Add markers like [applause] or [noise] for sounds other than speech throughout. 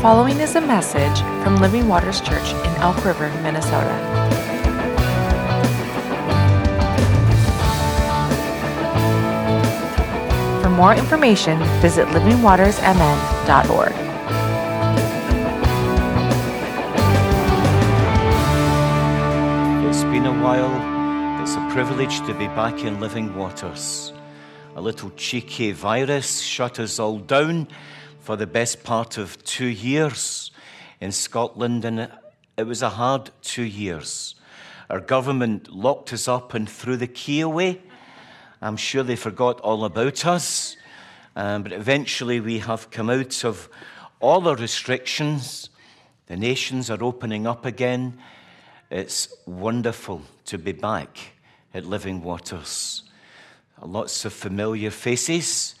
following is a message from Living Waters Church in Elk River, Minnesota. For more information, visit livingwatersmn.org. It's been a while. It's a privilege to be back in living waters. A little cheeky virus shut us all down for the best part of two years in Scotland, and it was a hard two years. Our government locked us up and threw the key away. I'm sure they forgot all about us, um, but eventually we have come out of all the restrictions. The nations are opening up again. It's wonderful to be back at Living Waters. Lots of familiar faces,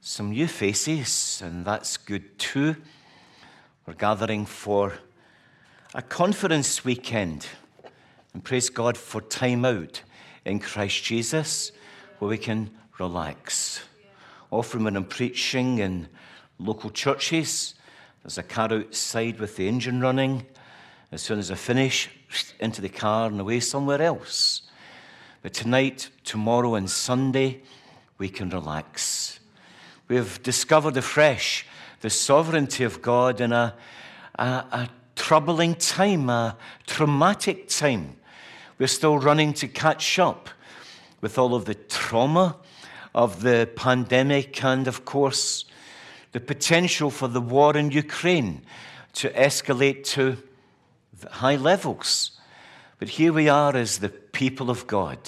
some new faces, and that's good too. We're gathering for a conference weekend, and praise God for time out in Christ Jesus where we can relax. Often when I'm preaching in local churches, there's a car outside with the engine running. As soon as I finish, [sniffs] into the car and away somewhere else. But tonight, tomorrow, and Sunday, we can relax. We have discovered afresh the sovereignty of God in a, a, a troubling time, a traumatic time. We're still running to catch up with all of the trauma of the pandemic and, of course, the potential for the war in Ukraine to escalate to high levels. But here we are as the people of God.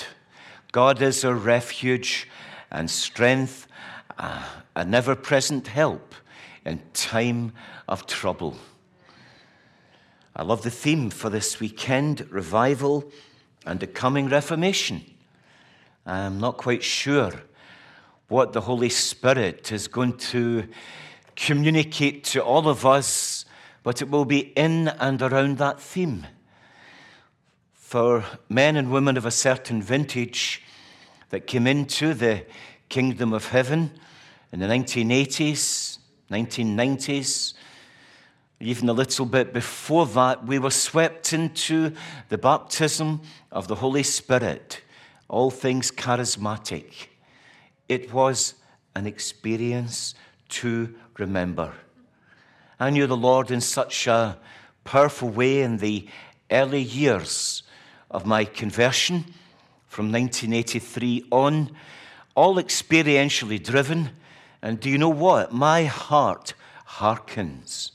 God is our refuge and strength, uh, a never present help in time of trouble. I love the theme for this weekend revival and the coming Reformation. I'm not quite sure what the Holy Spirit is going to communicate to all of us but it will be in and around that theme. For men and women of a certain vintage that came into the kingdom of heaven in the 1980s, 1990s, even a little bit before that, we were swept into the baptism of the Holy Spirit, all things charismatic. It was an experience to remember. I knew the Lord in such a powerful way in the early years of my conversion from 1983 on, all experientially driven. And do you know what? My heart hearkens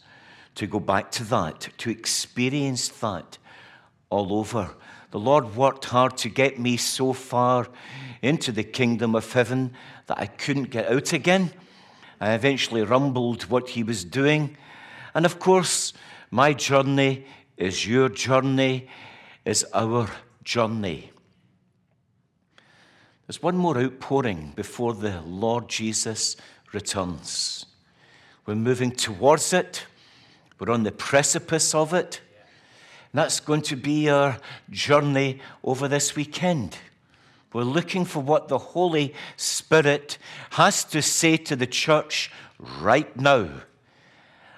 to go back to that, to experience that all over. The Lord worked hard to get me so far into the kingdom of heaven that I couldn't get out again. I eventually rumbled what He was doing. And of course, my journey is your journey, is our journey. There's one more outpouring before the Lord Jesus returns. We're moving towards it, we're on the precipice of it. And that's going to be our journey over this weekend. We're looking for what the Holy Spirit has to say to the church right now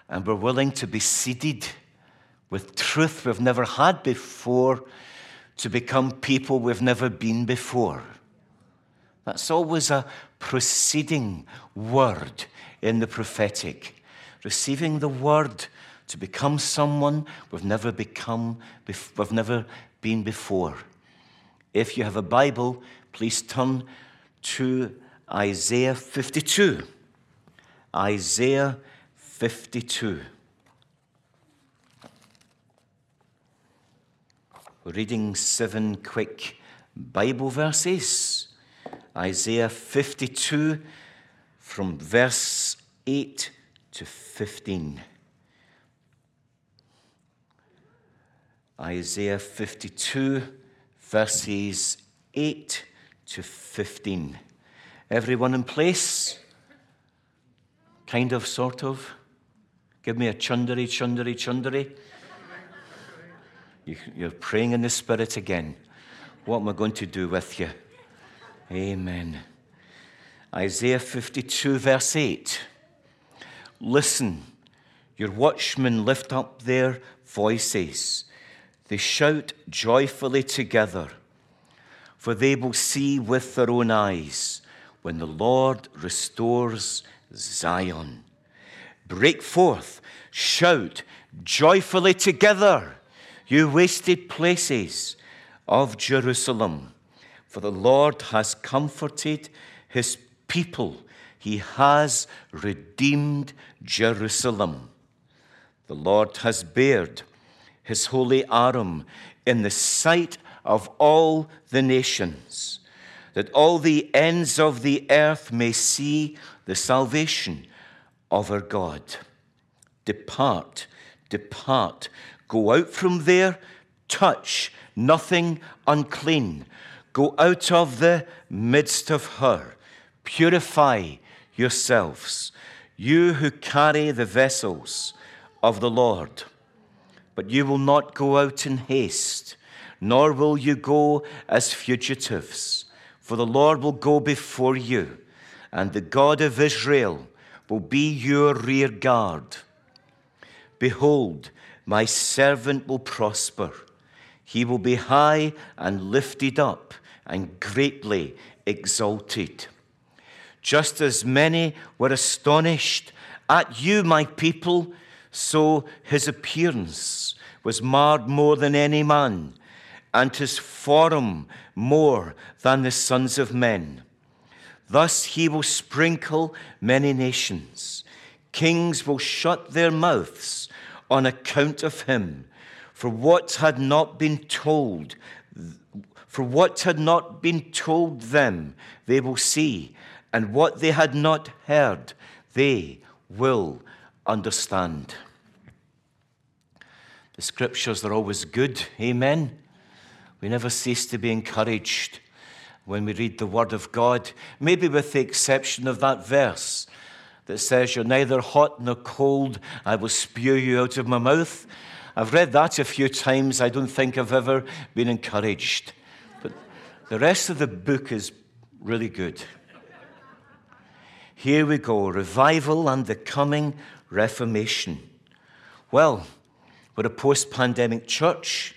and we're willing to be seeded with truth we've never had before to become people we've never been before. That's always a preceding word in the prophetic. Receiving the word to become someone we've never become, we've never been before. If you have a Bible, please turn to Isaiah 52. Isaiah 52. We're reading seven quick Bible verses. Isaiah 52 from verse 8 to 15. Isaiah 52, verses 8 to 15. Everyone in place? Kind of, sort of? Give me a chundari, chundari, chundari. You're praying in the Spirit again. What am I going to do with you? Amen. Isaiah 52, verse 8. Listen, Your watchmen lift up their voices. They shout joyfully together, for they will see with their own eyes when the Lord restores Zion. Break forth, shout joyfully together, you wasted places of Jerusalem. For the Lord has comforted his people, he has redeemed Jerusalem. The Lord has bared his holy arm in the sight of all the nations, that all the ends of the earth may see the salvation of our God. Depart, depart, go out from there, touch nothing unclean. Go out of the midst of her, purify yourselves, you who carry the vessels of the Lord. But you will not go out in haste, nor will you go as fugitives, for the Lord will go before you, and the God of Israel will be your rear guard. Behold, my servant will prosper. He will be high and lifted up and greatly exalted. Just as many were astonished at you, my people, so his appearance was marred more than any man, and his form more than the sons of men. Thus he will sprinkle many nations. Kings will shut their mouths on account of him. For what had not been told, for what had not been told them, they will see, and what they had not heard, they will understand. The scriptures are always good, amen. We never cease to be encouraged when we read the Word of God, maybe with the exception of that verse that says, You're neither hot nor cold, I will spew you out of my mouth. I've read that a few times. I don't think I've ever been encouraged. The rest of the book is really good. Here we go revival and the coming reformation. Well, we're a post pandemic church.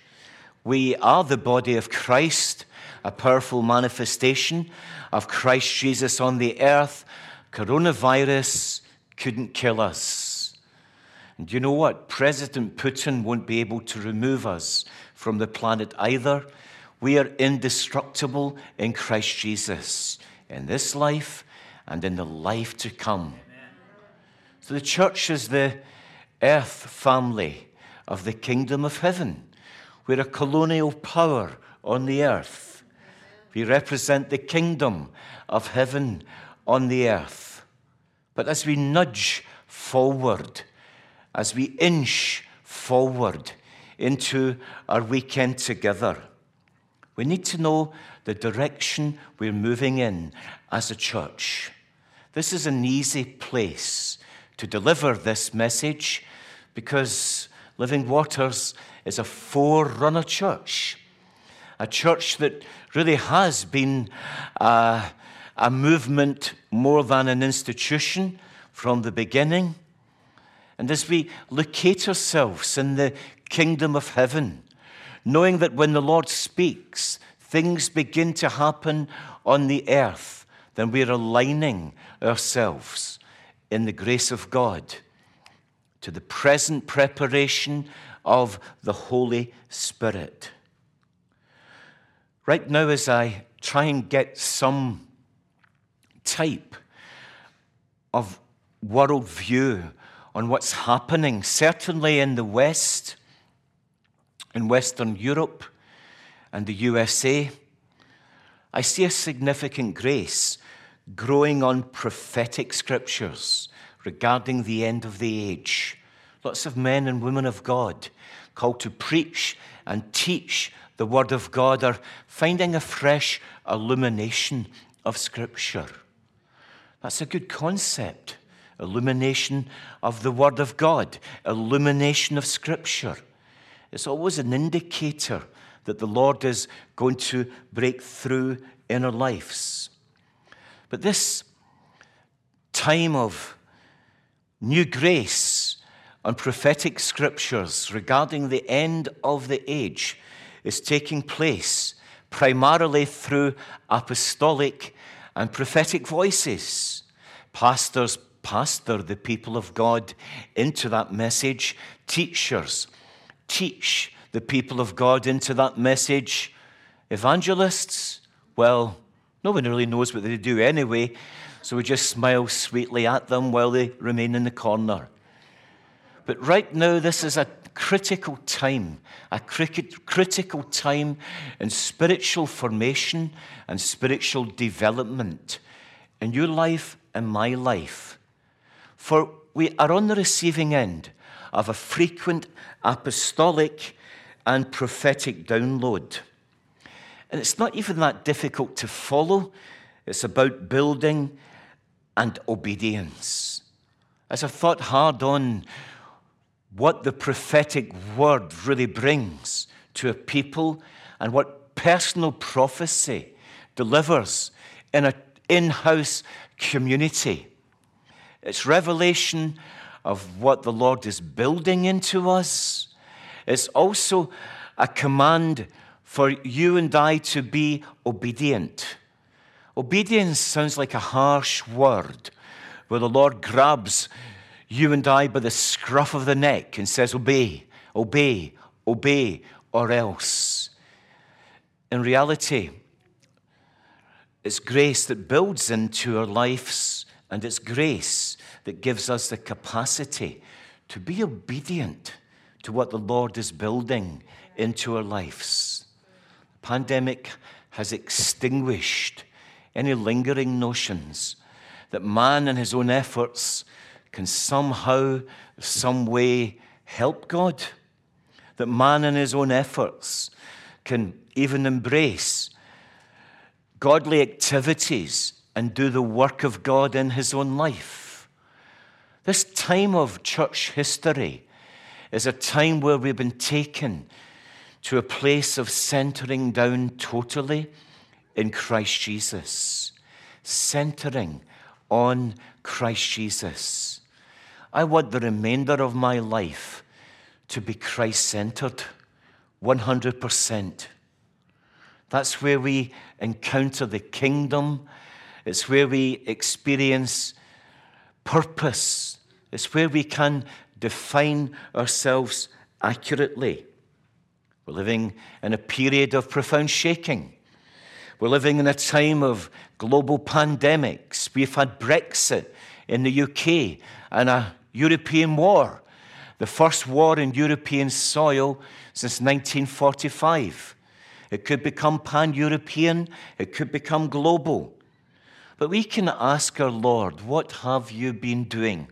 We are the body of Christ a powerful manifestation of Christ Jesus on the earth. Coronavirus couldn't kill us. And you know what? President Putin won't be able to remove us from the planet either. We are indestructible in Christ Jesus, in this life and in the life to come. So the church is the earth family of the kingdom of heaven. We're a colonial power on the earth. We represent the kingdom of heaven on the earth. But as we nudge forward, as we inch forward into our weekend together, we need to know the direction we're moving in as a church. This is an easy place to deliver this message because Living Waters is a forerunner church, a church that really has been a, a movement more than an institution from the beginning. And as we locate ourselves in the kingdom of heaven, knowing that when the Lord speaks, things begin to happen on the earth, then we're aligning ourselves in the grace of God to the present preparation of the Holy Spirit. Right now, as I try and get some type of worldview on what's happening, certainly in the West, in Western Europe and the USA, I see a significant grace growing on prophetic scriptures regarding the end of the age. Lots of men and women of God called to preach and teach the Word of God are finding a fresh illumination of Scripture. That's a good concept. Illumination of the Word of God, illumination of Scripture. It's always an indicator that the Lord is going to break through in our lives. But this time of new grace, and prophetic scriptures regarding the end of the age is taking place primarily through apostolic and prophetic voices. Pastors pastor the people of God into that message. Teachers teach the people of God into that message. Evangelists, well, no one really knows what they do anyway, so we just smile sweetly at them while they remain in the corner. But right now, this is a critical time, a critical time in spiritual formation and spiritual development in your life and my life. For we are on the receiving end of a frequent apostolic and prophetic download. And it's not even that difficult to follow. It's about building and obedience. As I thought hard on what the prophetic word really brings to a people and what personal prophecy delivers in an in house community. It's revelation of what the Lord is building into us. It's also a command for you and I to be obedient. Obedience sounds like a harsh word where the Lord grabs you and I by the scruff of the neck and says, Obey, obey, obey, or else. In reality, it's grace that builds into our lives, and it's grace that gives us the capacity to be obedient to what the Lord is building into our lives. The pandemic has extinguished any lingering notions that man in his own efforts can somehow, some way help God. That man in his own efforts can even embrace godly activities and do the work of God in his own life. This time of church history is a time where we've been taken to a place of centering down totally in Christ Jesus, centering on Christ Jesus. I want the remainder of my life to be Christ centered, 100%. That's where we encounter the kingdom. It's where we experience purpose. It's where we can define ourselves accurately. We're living in a period of profound shaking. We're living in a time of global pandemics. We've had Brexit in the UK and a European war, the first war in European soil since 1945. It could become pan European, it could become global. But we can ask our Lord, What have you been doing?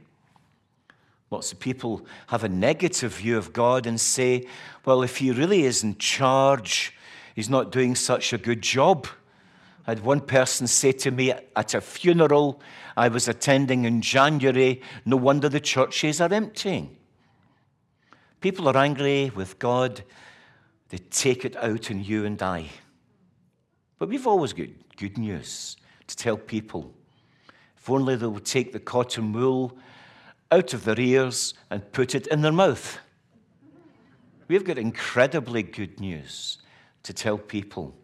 Lots of people have a negative view of God and say, Well, if He really is in charge, He's not doing such a good job. I had one person say to me at a funeral I was attending in January, no wonder the churches are emptying. People are angry with God, they take it out on you and I. But we've always got good news to tell people. If only they would take the cotton wool out of their ears and put it in their mouth. We've got incredibly good news to tell people.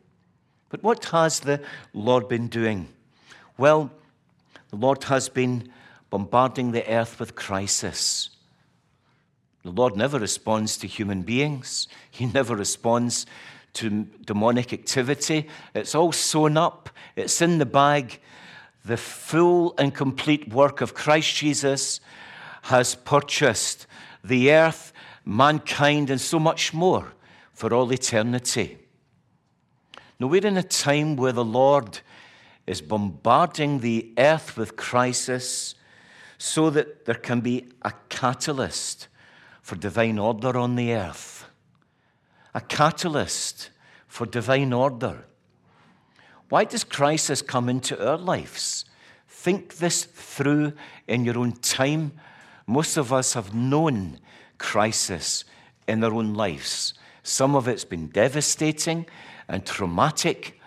But what has the Lord been doing? Well, the Lord has been bombarding the earth with crisis. The Lord never responds to human beings, He [laughs] never responds to demonic activity. It's all sewn up, it's in the bag. The full and complete work of Christ Jesus has purchased the earth, mankind, and so much more for all eternity. Now, we're in a time where the Lord is bombarding the earth with crisis so that there can be a catalyst for divine order on the earth. A catalyst for divine order. Why does crisis come into our lives? Think this through in your own time. Most of us have known crisis in our own lives. Some of it's been devastating, and traumatic.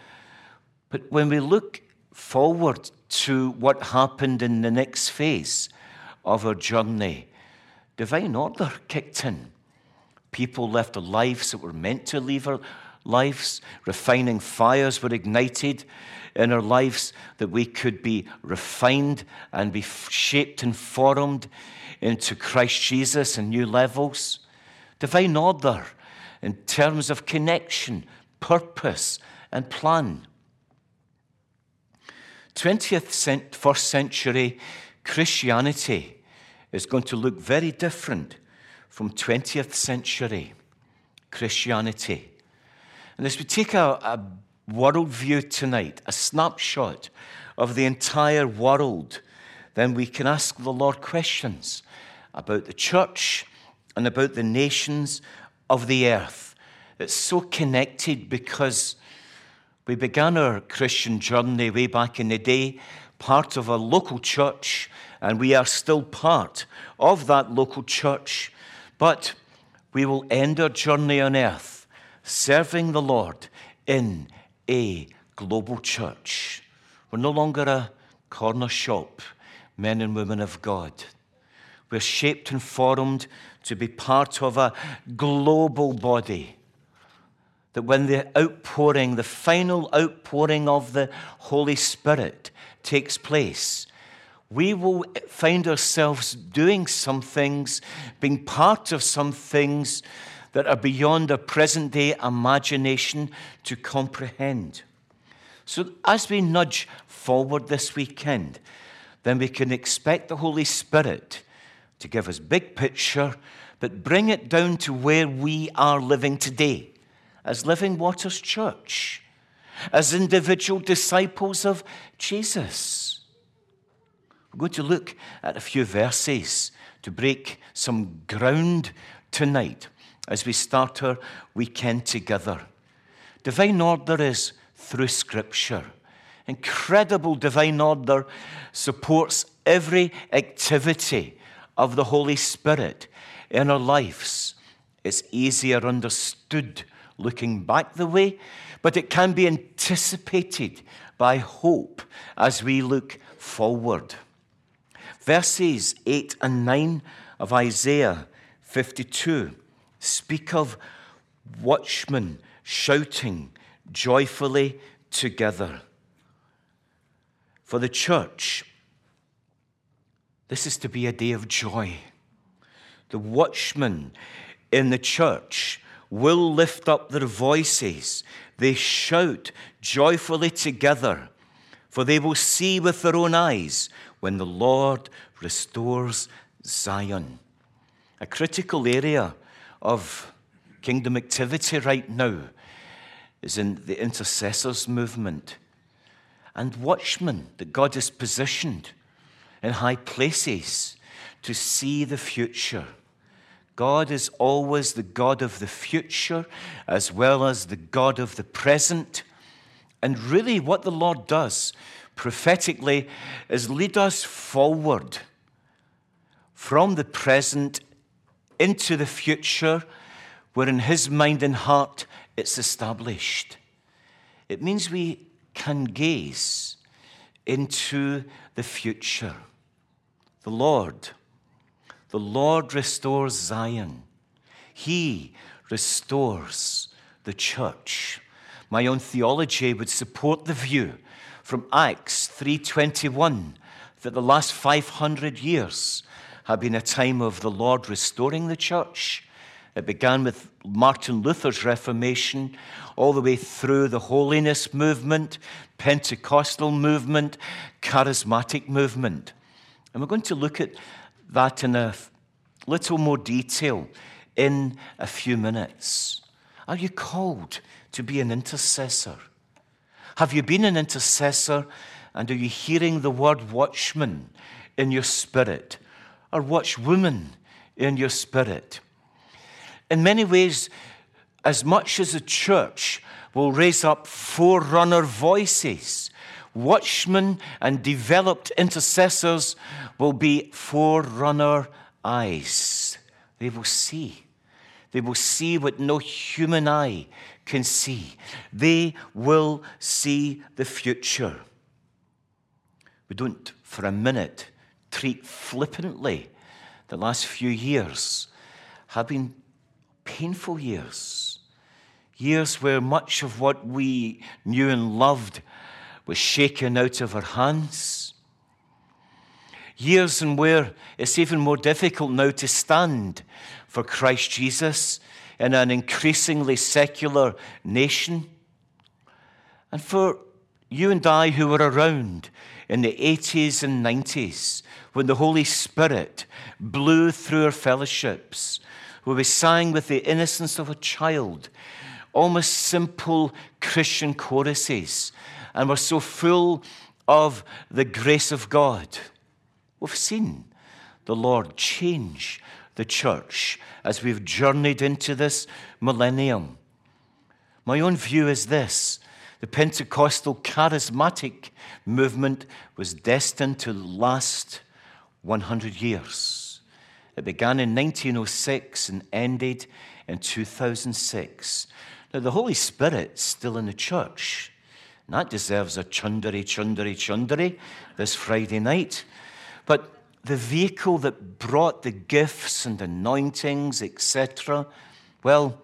But when we look forward to what happened in the next phase of our journey divine order kicked in. People left their lives that were meant to leave our lives. Refining fires were ignited in our lives that we could be refined and be shaped and formed into Christ Jesus and new levels. Divine order in terms of connection, purpose, and plan. 20th, first century Christianity is going to look very different from 20th century Christianity. And as we take a, a worldview tonight, a snapshot of the entire world, then we can ask the Lord questions about the church and about the nations of the earth. It's so connected because we began our Christian journey way back in the day, part of a local church, and we are still part of that local church. But we will end our journey on earth serving the Lord in a global church. We're no longer a corner shop, men and women of God. We're shaped and formed to be part of a global body. That when the outpouring, the final outpouring of the Holy Spirit takes place, we will find ourselves doing some things, being part of some things that are beyond our present day imagination to comprehend. So, as we nudge forward this weekend, then we can expect the Holy Spirit to give us big picture, but bring it down to where we are living today as Living Waters Church, as individual disciples of Jesus. We're going to look at a few verses to break some ground tonight as we start our weekend together. Divine order is through Scripture. Incredible divine order supports every activity of the Holy Spirit in our lives. It's easier understood looking back the way, but it can be anticipated by hope as we look forward. Verses 8 and 9 of Isaiah 52 speak of watchmen shouting joyfully together. For the church, this is to be a day of joy. The watchmen in the church will lift up their voices. They shout joyfully together, for they will see with their own eyes when the Lord restores Zion. A critical area of kingdom activity right now is in the intercessors movement and watchmen that God has positioned in high places to see the future. God is always the God of the future as well as the God of the present. And really, what the Lord does prophetically is lead us forward from the present into the future, where in His mind and heart it's established. It means we can gaze into the future. The Lord, the Lord restores Zion. He restores the church. My own theology would support the view from Acts 3:21 that the last 500 years have been a time of the Lord restoring the church. It began with Martin Luther's Reformation, all the way through the holiness movement, Pentecostal movement, charismatic movement. And we're going to look at that in a little more detail in a few minutes. Are you called to be an intercessor? Have you been an intercessor and are you hearing the word watchman in your spirit or watchwoman in your spirit? In many ways, as much as the church will raise up forerunner voices, watchmen and developed intercessors will be forerunner eyes. They will see. They will see what no human eye can see. They will see the future. We don't, for a minute, treat flippantly the last few years have been painful years. Years where much of what we knew and loved was shaken out of our hands. Years in where it's even more difficult now to stand for Christ Jesus in an increasingly secular nation. And for you and I who were around in the 80s and 90s when the Holy Spirit blew through our fellowships, where we sang with the innocence of a child, almost simple Christian choruses, and were so full of the grace of God. We've seen the Lord change the church as we've journeyed into this millennium. My own view is this the Pentecostal charismatic movement was destined to last 100 years. It began in 1906 and ended in 2006. Now, the Holy Spirit's still in the church. And that deserves a chundary, chundary, chundary this Friday night. But the vehicle that brought the gifts and anointings, etc., well,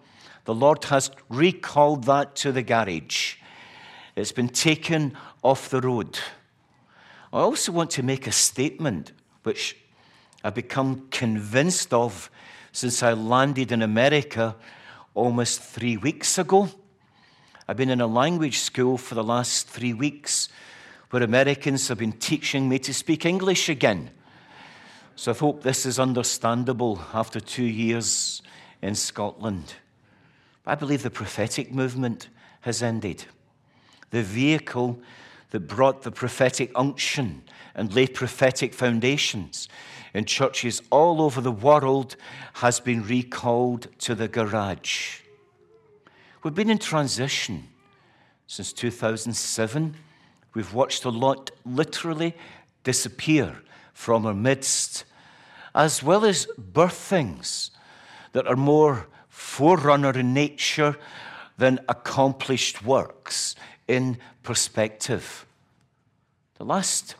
the Lord has recalled that to the garage. It's been taken off the road. I also want to make a statement which I've become convinced of since I landed in America almost three weeks ago. I've been in a language school for the last three weeks where Americans have been teaching me to speak English again. So I hope this is understandable after two years in Scotland. I believe the prophetic movement has ended. The vehicle that brought the prophetic unction and laid prophetic foundations in churches all over the world has been recalled to the garage. We've been in transition since 2007 We've watched a lot literally disappear from our midst, as well as birthings that are more forerunner in nature than accomplished works in perspective. The last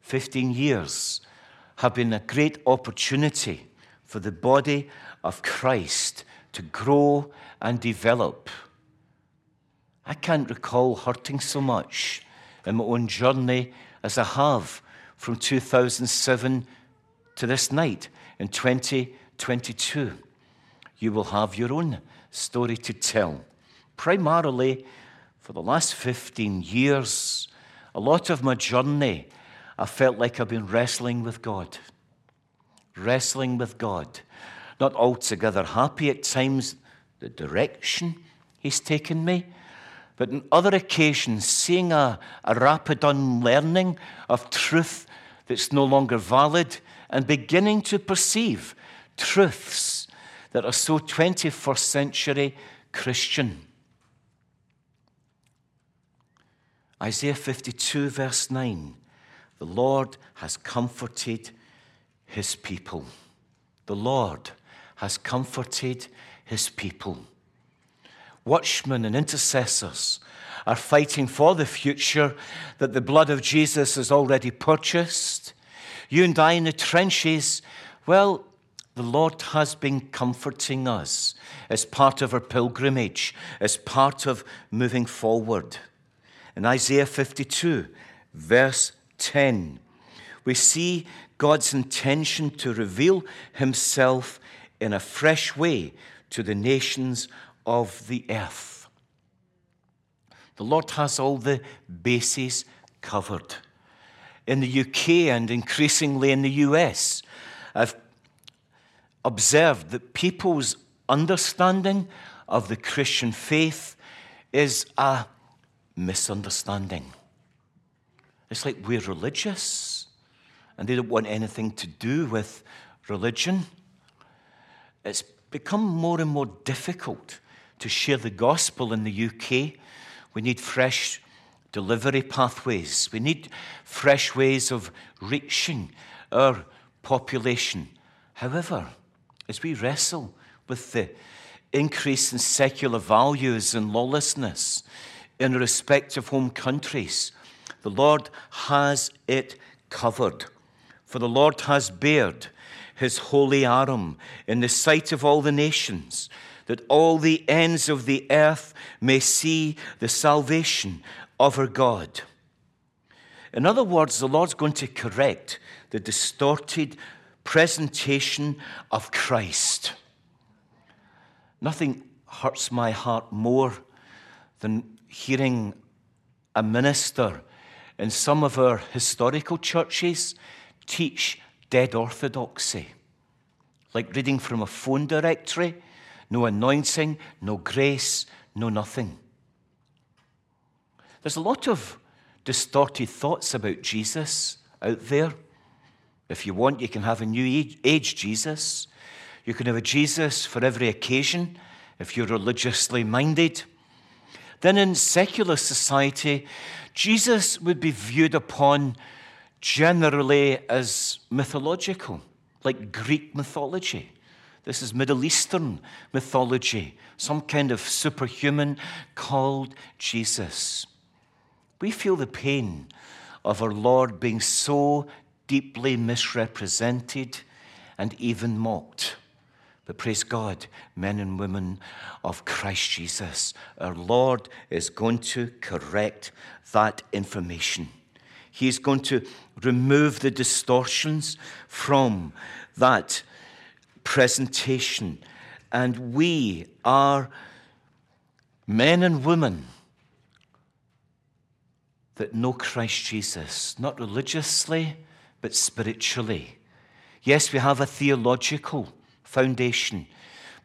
15 years have been a great opportunity for the body of Christ to grow and develop. I can't recall hurting so much in my own journey as I have from 2007 to this night in 2022. You will have your own story to tell. Primarily, for the last 15 years, a lot of my journey, I felt like I've been wrestling with God. Wrestling with God. Not altogether happy at times, the direction He's taken me but on other occasions, seeing a, a rapid unlearning of truth that's no longer valid and beginning to perceive truths that are so 21st century Christian. Isaiah 52, verse 9 The Lord has comforted his people. The Lord has comforted his people watchmen and intercessors are fighting for the future that the blood of Jesus has already purchased. You and I in the trenches, well, the Lord has been comforting us as part of our pilgrimage, as part of moving forward. In Isaiah 52, verse 10, we see God's intention to reveal himself in a fresh way to the nations of the earth. The Lord has all the bases covered. In the UK and increasingly in the US, I've observed that people's understanding of the Christian faith is a misunderstanding. It's like we're religious and they don't want anything to do with religion. It's become more and more difficult to share the gospel in the UK, we need fresh delivery pathways. We need fresh ways of reaching our population. However, as we wrestle with the increase in secular values and lawlessness in respective home countries, the Lord has it covered. For the Lord has bared his holy arm in the sight of all the nations, that all the ends of the earth may see the salvation of our God. In other words, the Lord's going to correct the distorted presentation of Christ. Nothing hurts my heart more than hearing a minister in some of our historical churches teach dead orthodoxy, like reading from a phone directory no anointing, no grace, no nothing. There's a lot of distorted thoughts about Jesus out there. If you want, you can have a new age Jesus. You can have a Jesus for every occasion if you're religiously minded. Then in secular society, Jesus would be viewed upon generally as mythological, like Greek mythology. This is Middle Eastern mythology, some kind of superhuman called Jesus. We feel the pain of our Lord being so deeply misrepresented and even mocked. But praise God, men and women of Christ Jesus, our Lord is going to correct that information. He is going to remove the distortions from that presentation. And we are men and women that know Christ Jesus, not religiously, but spiritually. Yes, we have a theological foundation,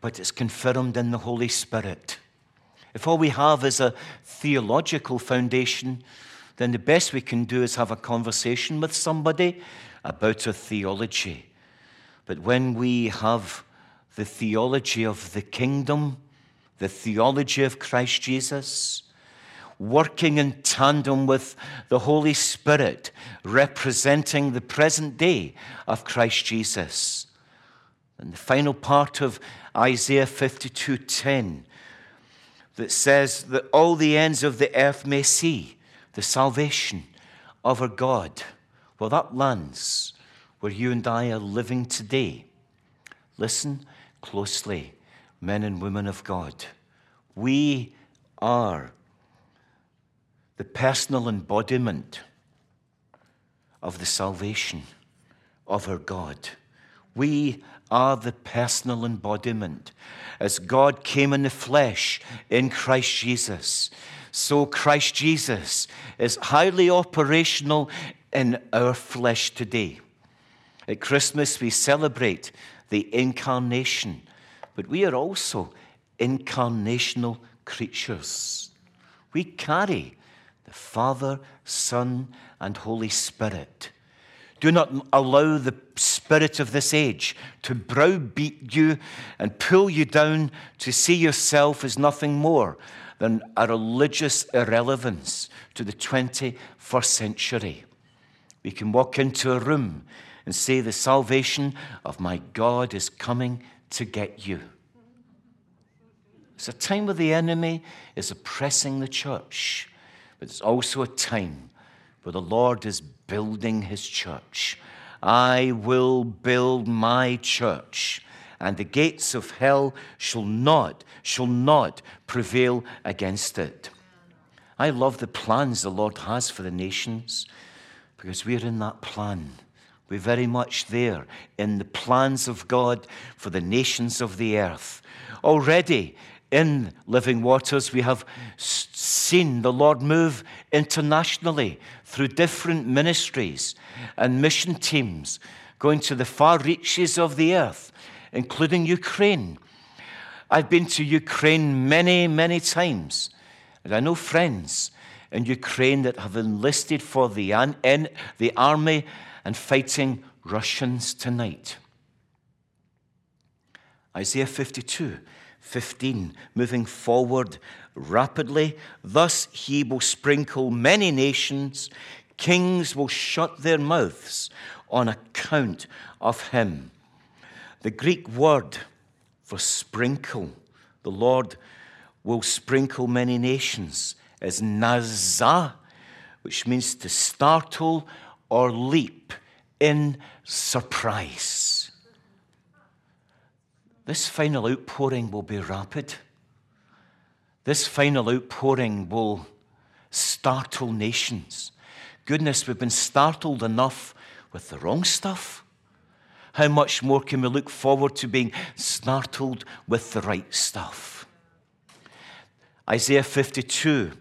but it's confirmed in the Holy Spirit. If all we have is a theological foundation, then the best we can do is have a conversation with somebody about a theology. But when we have the theology of the kingdom, the theology of Christ Jesus, working in tandem with the Holy Spirit, representing the present day of Christ Jesus. And the final part of Isaiah 52:10 that says that all the ends of the earth may see the salvation of our God. Well, that lands where you and I are living today. Listen closely, men and women of God. We are the personal embodiment of the salvation of our God. We are the personal embodiment. As God came in the flesh in Christ Jesus, so Christ Jesus is highly operational in our flesh today. At Christmas, we celebrate the incarnation, but we are also incarnational creatures. We carry the Father, Son, and Holy Spirit. Do not allow the spirit of this age to browbeat you and pull you down to see yourself as nothing more than a religious irrelevance to the 21st century. We can walk into a room and say, The salvation of my God is coming to get you. It's a time where the enemy is oppressing the church, but it's also a time where the Lord is building his church. I will build my church, and the gates of hell shall not, shall not prevail against it. I love the plans the Lord has for the nations because we're in that plan. We're very much there in the plans of God for the nations of the earth. Already in Living Waters, we have seen the Lord move internationally through different ministries and mission teams going to the far reaches of the earth, including Ukraine. I've been to Ukraine many, many times, and I know friends in Ukraine that have enlisted for the, the army and fighting Russians tonight. Isaiah 52, 15, moving forward rapidly. Thus he will sprinkle many nations, kings will shut their mouths on account of him. The Greek word for sprinkle, the Lord will sprinkle many nations, is naza, which means to startle or leap in surprise. This final outpouring will be rapid. This final outpouring will startle nations. Goodness, we've been startled enough with the wrong stuff. How much more can we look forward to being startled with the right stuff? Isaiah 52,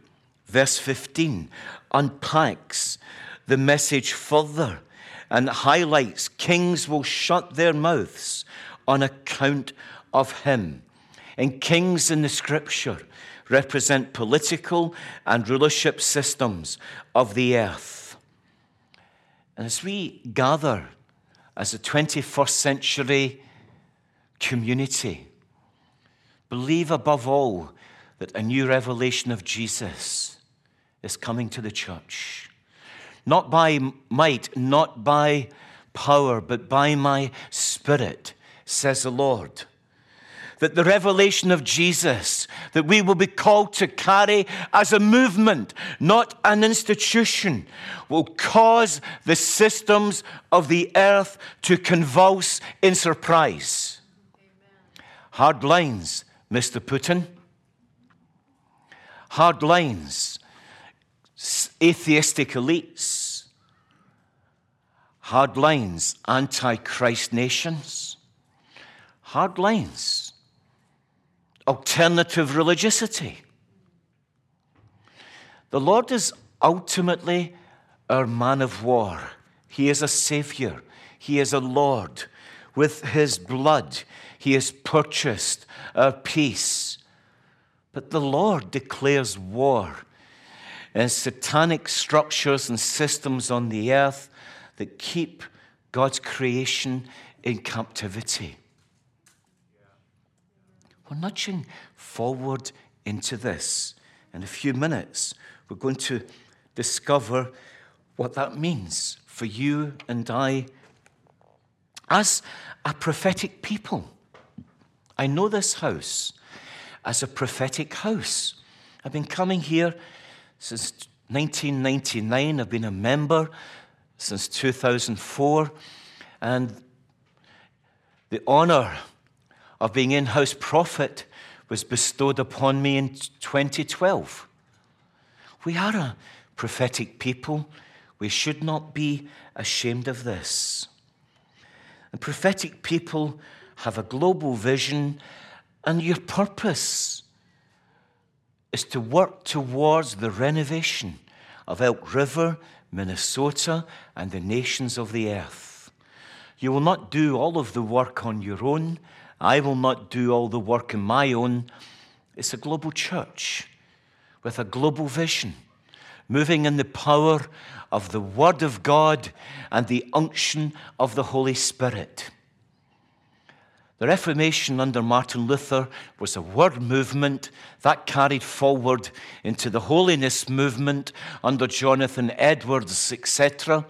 verse 15, unpacks the message further and highlights kings will shut their mouths on account of him. And kings in the scripture represent political and rulership systems of the earth. And as we gather as a 21st century community, believe above all that a new revelation of Jesus is coming to the church. Not by might, not by power, but by my spirit, says the Lord that the revelation of Jesus that we will be called to carry as a movement, not an institution, will cause the systems of the earth to convulse in surprise. Amen. Hard lines, Mr. Putin. Hard lines, atheistic elites. Hard lines, anti Christ nations. Hard lines alternative religiosity. The Lord is ultimately our man of war. He is a Savior. He is a Lord. With His blood, He has purchased our peace. But the Lord declares war and satanic structures and systems on the earth that keep God's creation in captivity. We're nudging forward into this. In a few minutes, we're going to discover what that means for you and I as a prophetic people. I know this house as a prophetic house. I've been coming here since 1999. I've been a member since 2004. And the honor of being in house prophet was bestowed upon me in 2012. We are a prophetic people. We should not be ashamed of this. And prophetic people have a global vision, and your purpose is to work towards the renovation of Elk River, Minnesota, and the nations of the earth. You will not do all of the work on your own. I will not do all the work in my own. It's a global church with a global vision, moving in the power of the Word of God and the unction of the Holy Spirit. The Reformation under Martin Luther was a word movement that carried forward into the holiness movement under Jonathan Edwards, etc.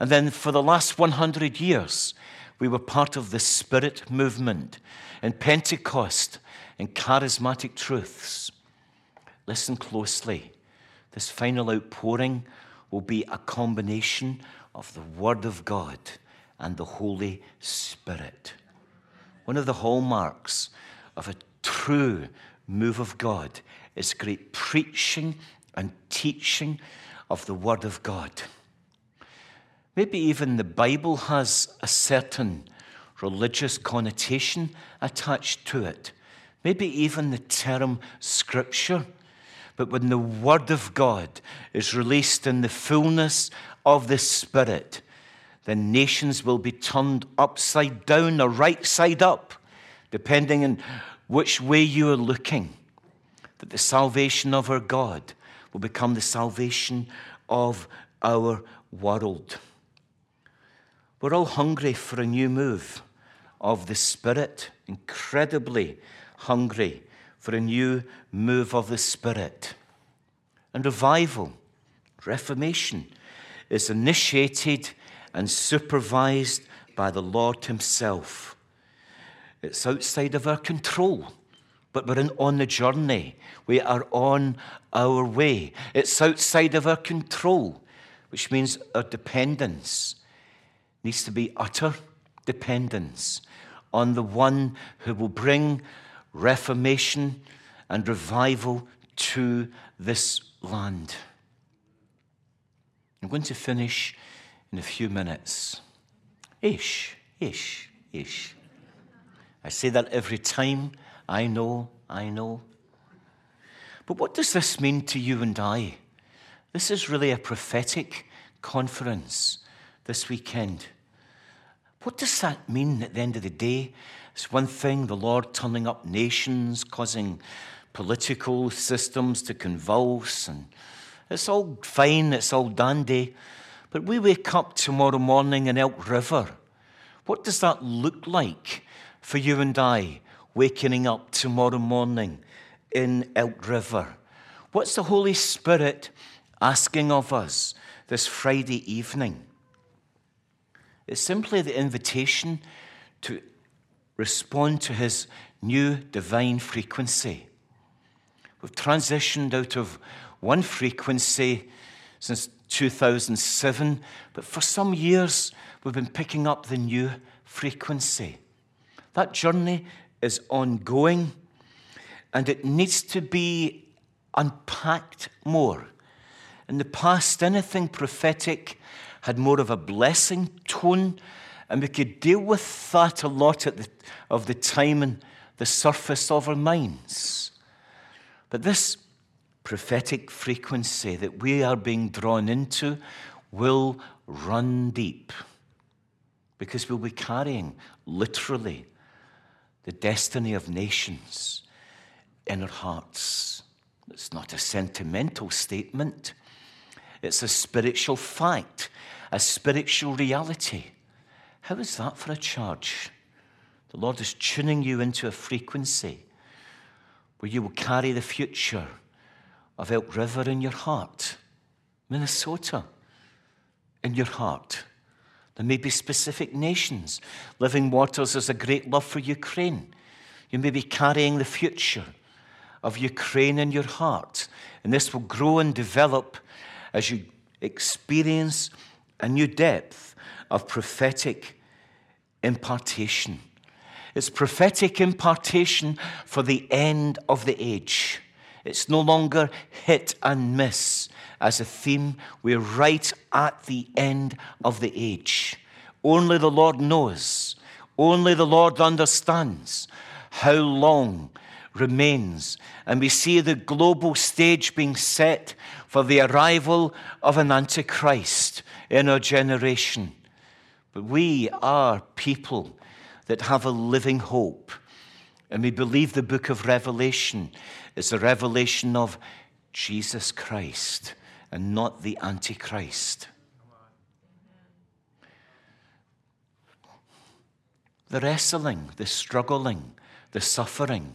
And then for the last 100 years, we were part of the Spirit movement and Pentecost and charismatic truths. Listen closely. This final outpouring will be a combination of the Word of God and the Holy Spirit. One of the hallmarks of a true move of God is great preaching and teaching of the Word of God. Maybe even the Bible has a certain religious connotation attached to it. Maybe even the term Scripture. But when the Word of God is released in the fullness of the Spirit, then nations will be turned upside down or right side up, depending on which way you are looking. That the salvation of our God will become the salvation of our world. We're all hungry for a new move of the Spirit, incredibly hungry for a new move of the Spirit. And revival, reformation, is initiated and supervised by the Lord Himself. It's outside of our control, but we're in, on the journey. We are on our way. It's outside of our control, which means our dependence needs to be utter dependence on the one who will bring reformation and revival to this land. I'm going to finish in a few minutes. Ish, ish, ish. I say that every time. I know, I know. But what does this mean to you and I? This is really a prophetic conference this weekend. What does that mean at the end of the day? It's one thing, the Lord turning up nations, causing political systems to convulse, and it's all fine, it's all dandy. But we wake up tomorrow morning in Elk River. What does that look like for you and I waking up tomorrow morning in Elk River? What's the Holy Spirit asking of us this Friday evening? It's simply the invitation to respond to his new divine frequency. We've transitioned out of one frequency since 2007, but for some years we've been picking up the new frequency. That journey is ongoing and it needs to be unpacked more. In the past, anything prophetic had more of a blessing tone, and we could deal with that a lot at the, of the time and the surface of our minds. But this prophetic frequency that we are being drawn into will run deep because we'll be carrying literally the destiny of nations in our hearts. It's not a sentimental statement, it's a spiritual fact a spiritual reality. How is that for a charge? The Lord is tuning you into a frequency where you will carry the future of Elk River in your heart, Minnesota in your heart. There may be specific nations. Living Waters has a great love for Ukraine. You may be carrying the future of Ukraine in your heart. And this will grow and develop as you experience a new depth of prophetic impartation. It's prophetic impartation for the end of the age. It's no longer hit and miss as a theme. We're right at the end of the age. Only the Lord knows, only the Lord understands how long remains. And we see the global stage being set for the arrival of an Antichrist in our generation. But we are people that have a living hope. And we believe the book of Revelation is a revelation of Jesus Christ and not the Antichrist. The wrestling, the struggling, the suffering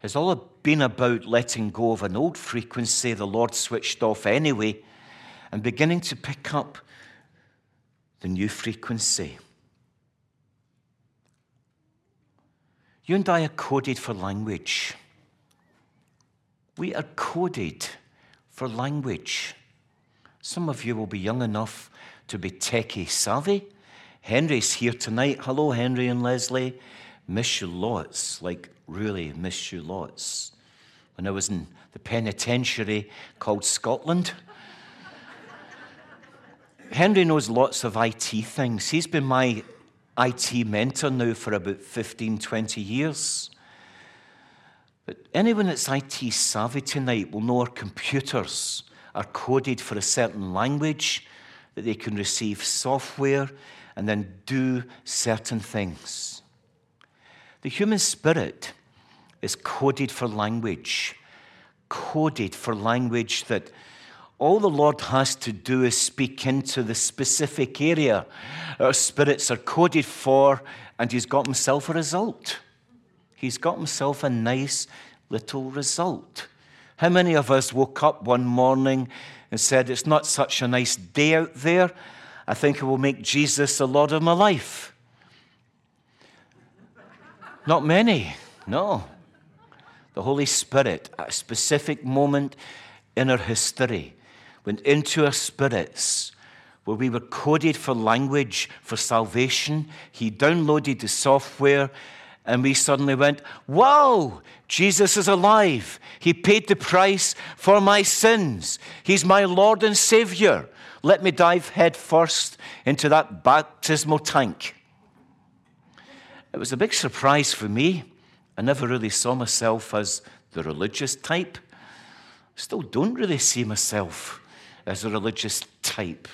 has all been about letting go of an old frequency the Lord switched off anyway and beginning to pick up the new frequency. You and I are coded for language. We are coded for language. Some of you will be young enough to be techie savvy. Henry's here tonight. Hello, Henry and Leslie. Miss you lots, like really miss you lots. When I was in the penitentiary called Scotland, Henry knows lots of IT things. He's been my IT mentor now for about 15, 20 years. But anyone that's IT savvy tonight will know our computers are coded for a certain language, that they can receive software and then do certain things. The human spirit is coded for language, coded for language that all the Lord has to do is speak into the specific area our spirits are coded for, and He's got Himself a result. He's got Himself a nice little result. How many of us woke up one morning and said, It's not such a nice day out there. I think it will make Jesus the Lord of my life? Not many, no. The Holy Spirit, at a specific moment in our history, went into our spirits where we were coded for language for salvation. He downloaded the software, and we suddenly went, Wow, Jesus is alive. He paid the price for my sins. He's my Lord and Savior. Let me dive headfirst into that baptismal tank. It was a big surprise for me. I never really saw myself as the religious type. I Still don't really see myself as a religious type.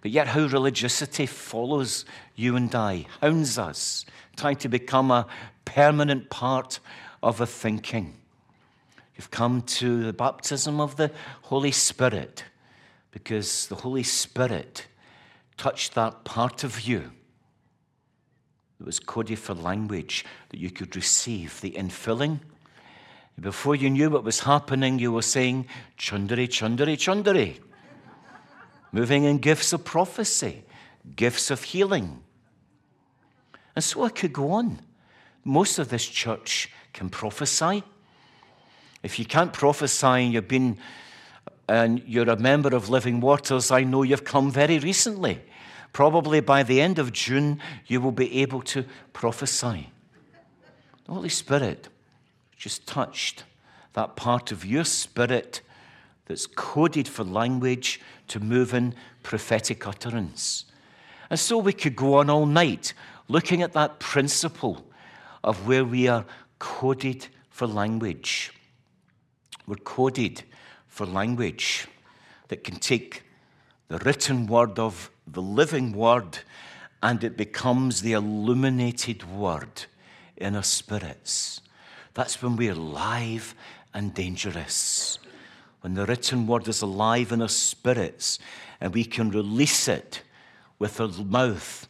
But yet, how religiosity follows you and I, hounds us, trying to become a permanent part of a thinking. You've come to the baptism of the Holy Spirit because the Holy Spirit touched that part of you that was coded for language that you could receive the infilling. Before you knew what was happening, you were saying, Chundari, Chundari, Chundari. Moving in gifts of prophecy, gifts of healing. And so I could go on. Most of this church can prophesy. If you can't prophesy and you've been and you're a member of Living Waters, I know you've come very recently. Probably by the end of June, you will be able to prophesy. The Holy Spirit just touched that part of your spirit that's coded for language to move in prophetic utterance. And so we could go on all night looking at that principle of where we are coded for language. We're coded for language that can take the written word of the living word and it becomes the illuminated word in our spirits. That's when we're alive and dangerous. When the written word is alive in our spirits and we can release it with our mouth.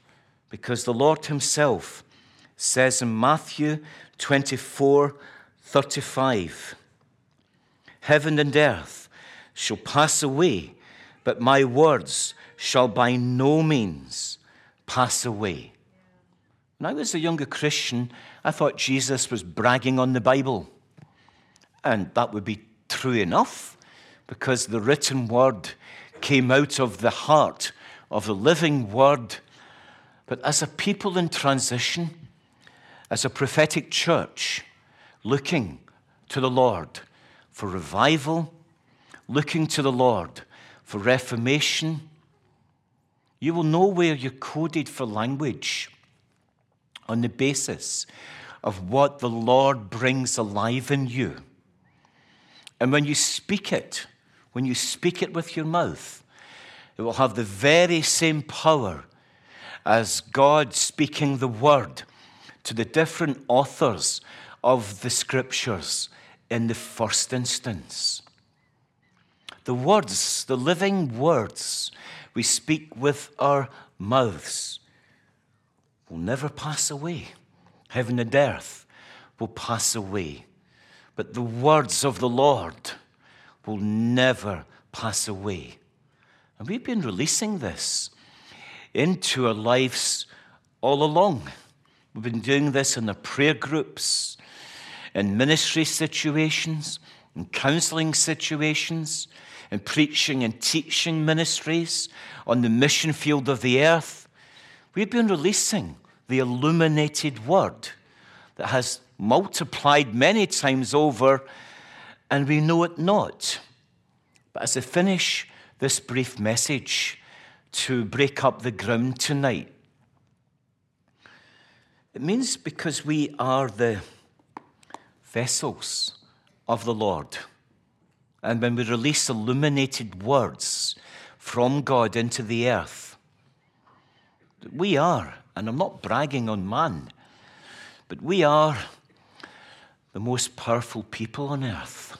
Because the Lord Himself says in Matthew 24 35, Heaven and earth shall pass away, but my words shall by no means pass away. When I was a younger Christian, I thought Jesus was bragging on the Bible. And that would be true enough because the written word came out of the heart of the living word. But as a people in transition, as a prophetic church, looking to the Lord for revival, looking to the Lord for reformation, you will know where you're coded for language on the basis of what the Lord brings alive in you. And when you speak it, when you speak it with your mouth, it will have the very same power as God speaking the word to the different authors of the scriptures in the first instance. The words, the living words we speak with our mouths will never pass away. Heaven and earth will pass away, but the words of the Lord will never pass away. And we've been releasing this into our lives all along. We've been doing this in the prayer groups, in ministry situations, in counseling situations, in preaching and teaching ministries, on the mission field of the earth. We've been releasing the illuminated word that has multiplied many times over, and we know it not. But as I finish this brief message to break up the ground tonight, it means because we are the vessels of the Lord. And when we release illuminated words from God into the earth, we are, and I'm not bragging on man, but we are the most powerful people on earth.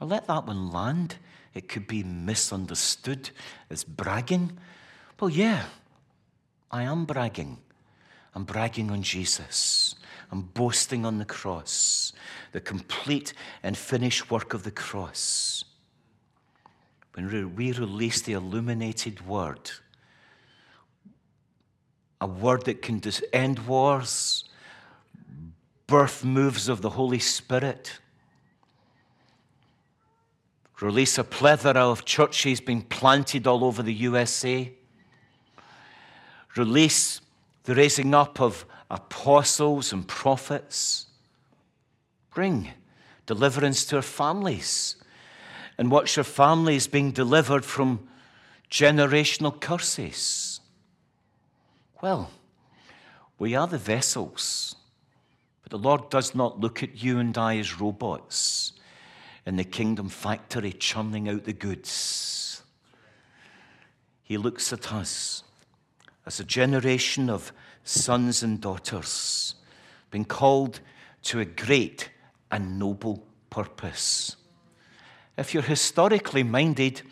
I'll let that one land. It could be misunderstood as bragging. Well, yeah, I am bragging. I'm bragging on Jesus. I'm boasting on the cross, the complete and finished work of the cross. When we release the illuminated word, a word that can end wars, birth moves of the Holy Spirit, release a plethora of churches being planted all over the USA, release the raising up of apostles and prophets, bring deliverance to our families, and watch our families being delivered from generational curses. Well, we are the vessels, but the Lord does not look at you and I as robots in the kingdom factory churning out the goods. He looks at us as a generation of sons and daughters being called to a great and noble purpose. If you're historically minded,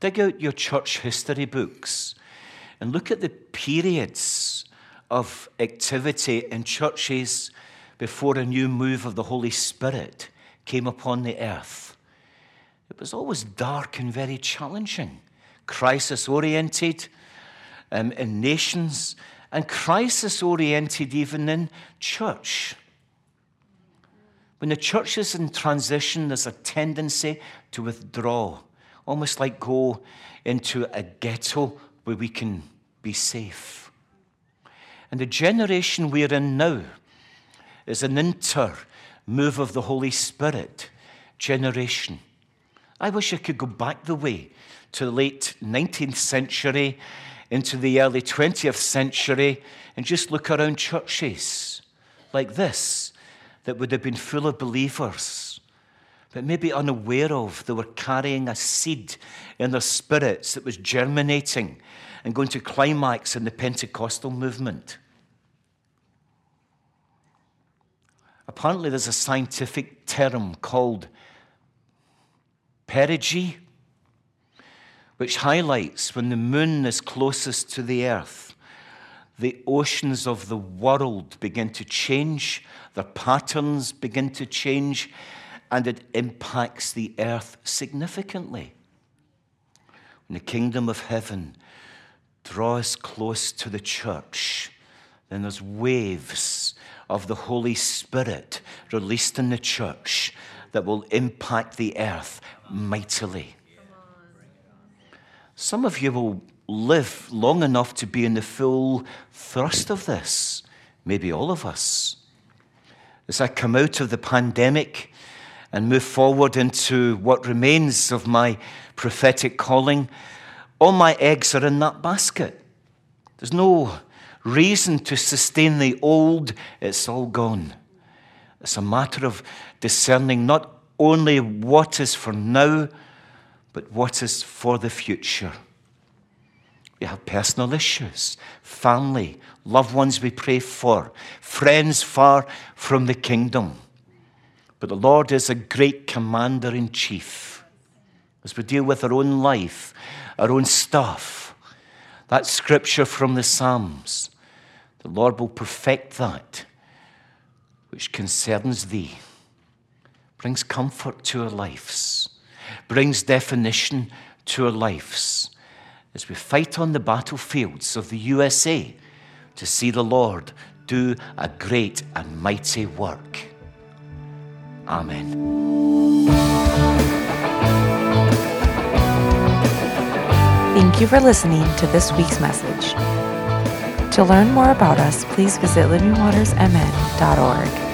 dig out your church history books and look at the periods of activity in churches before a new move of the Holy Spirit came upon the earth. It was always dark and very challenging, crisis oriented um, in nations, and crisis oriented even in church. When the church is in transition, there's a tendency to withdraw, almost like go into a ghetto where we can be safe. And the generation we're in now is an inter move of the Holy Spirit generation. I wish I could go back the way to the late 19th century into the early 20th century and just look around churches like this that would have been full of believers, but maybe unaware of. They were carrying a seed in their spirits that was germinating and going to climax in the Pentecostal movement. Apparently, there's a scientific term called perigee, which highlights when the moon is closest to the earth, the oceans of the world begin to change, their patterns begin to change, and it impacts the earth significantly. When the kingdom of heaven draws close to the church, then there's waves of the Holy Spirit released in the church that will impact the earth mightily. Some of you will live long enough to be in the full thrust of this, maybe all of us. As I come out of the pandemic and move forward into what remains of my prophetic calling, all my eggs are in that basket. There's no reason to sustain the old, it's all gone. It's a matter of discerning not only what is for now, but what is for the future. We have personal issues, family, loved ones we pray for, friends far from the kingdom. But the Lord is a great commander in chief. As we deal with our own life, our own stuff, that scripture from the Psalms, the Lord will perfect that which concerns thee, brings comfort to our lives, brings definition to our lives as we fight on the battlefields of the USA to see the Lord do a great and mighty work. Amen. Thank you for listening to this week's message. To learn more about us, please visit livingwatersmn.org.